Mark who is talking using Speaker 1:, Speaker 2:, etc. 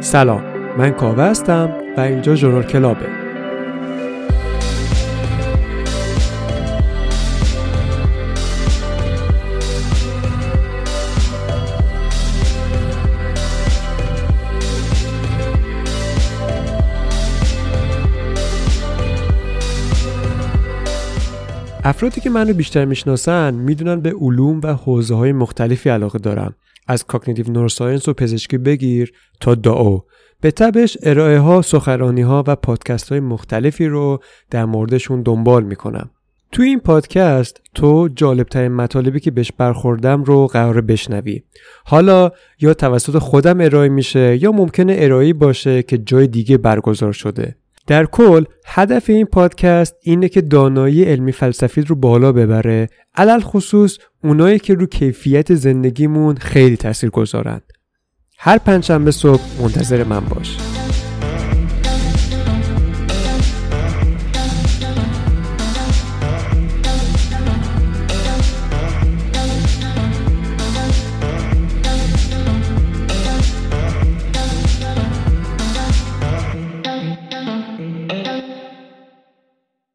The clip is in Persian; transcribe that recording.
Speaker 1: سلام من کاوه هستم و اینجا ژورنال کلابه. افرادی که منو بیشتر می‌شناسن می‌دونن به علوم و حوزه های مختلفی علاقه دارم. از cognitive neuroscience و پزشکی بگیر تا دائو. به تبعش ارائه ها سخنرانی ها و پادکست های مختلفی رو در موردشون دنبال می‌کنم. تو این پادکست تو جالبترین مطالبی که بهش برخوردم رو قراره بشنوی. حالا یا توسط خودم ارائه میشه یا ممکنه ارائه باشه که جای دیگه برگزار شده. در کل هدف این پادکست اینه که دانایی علمی فلسفی رو بالا ببره. علل خصوص اونایی که رو کیفیت زندگیمون خیلی تاثیر گذارن هر پنجشنبه صبح منتظر من باش.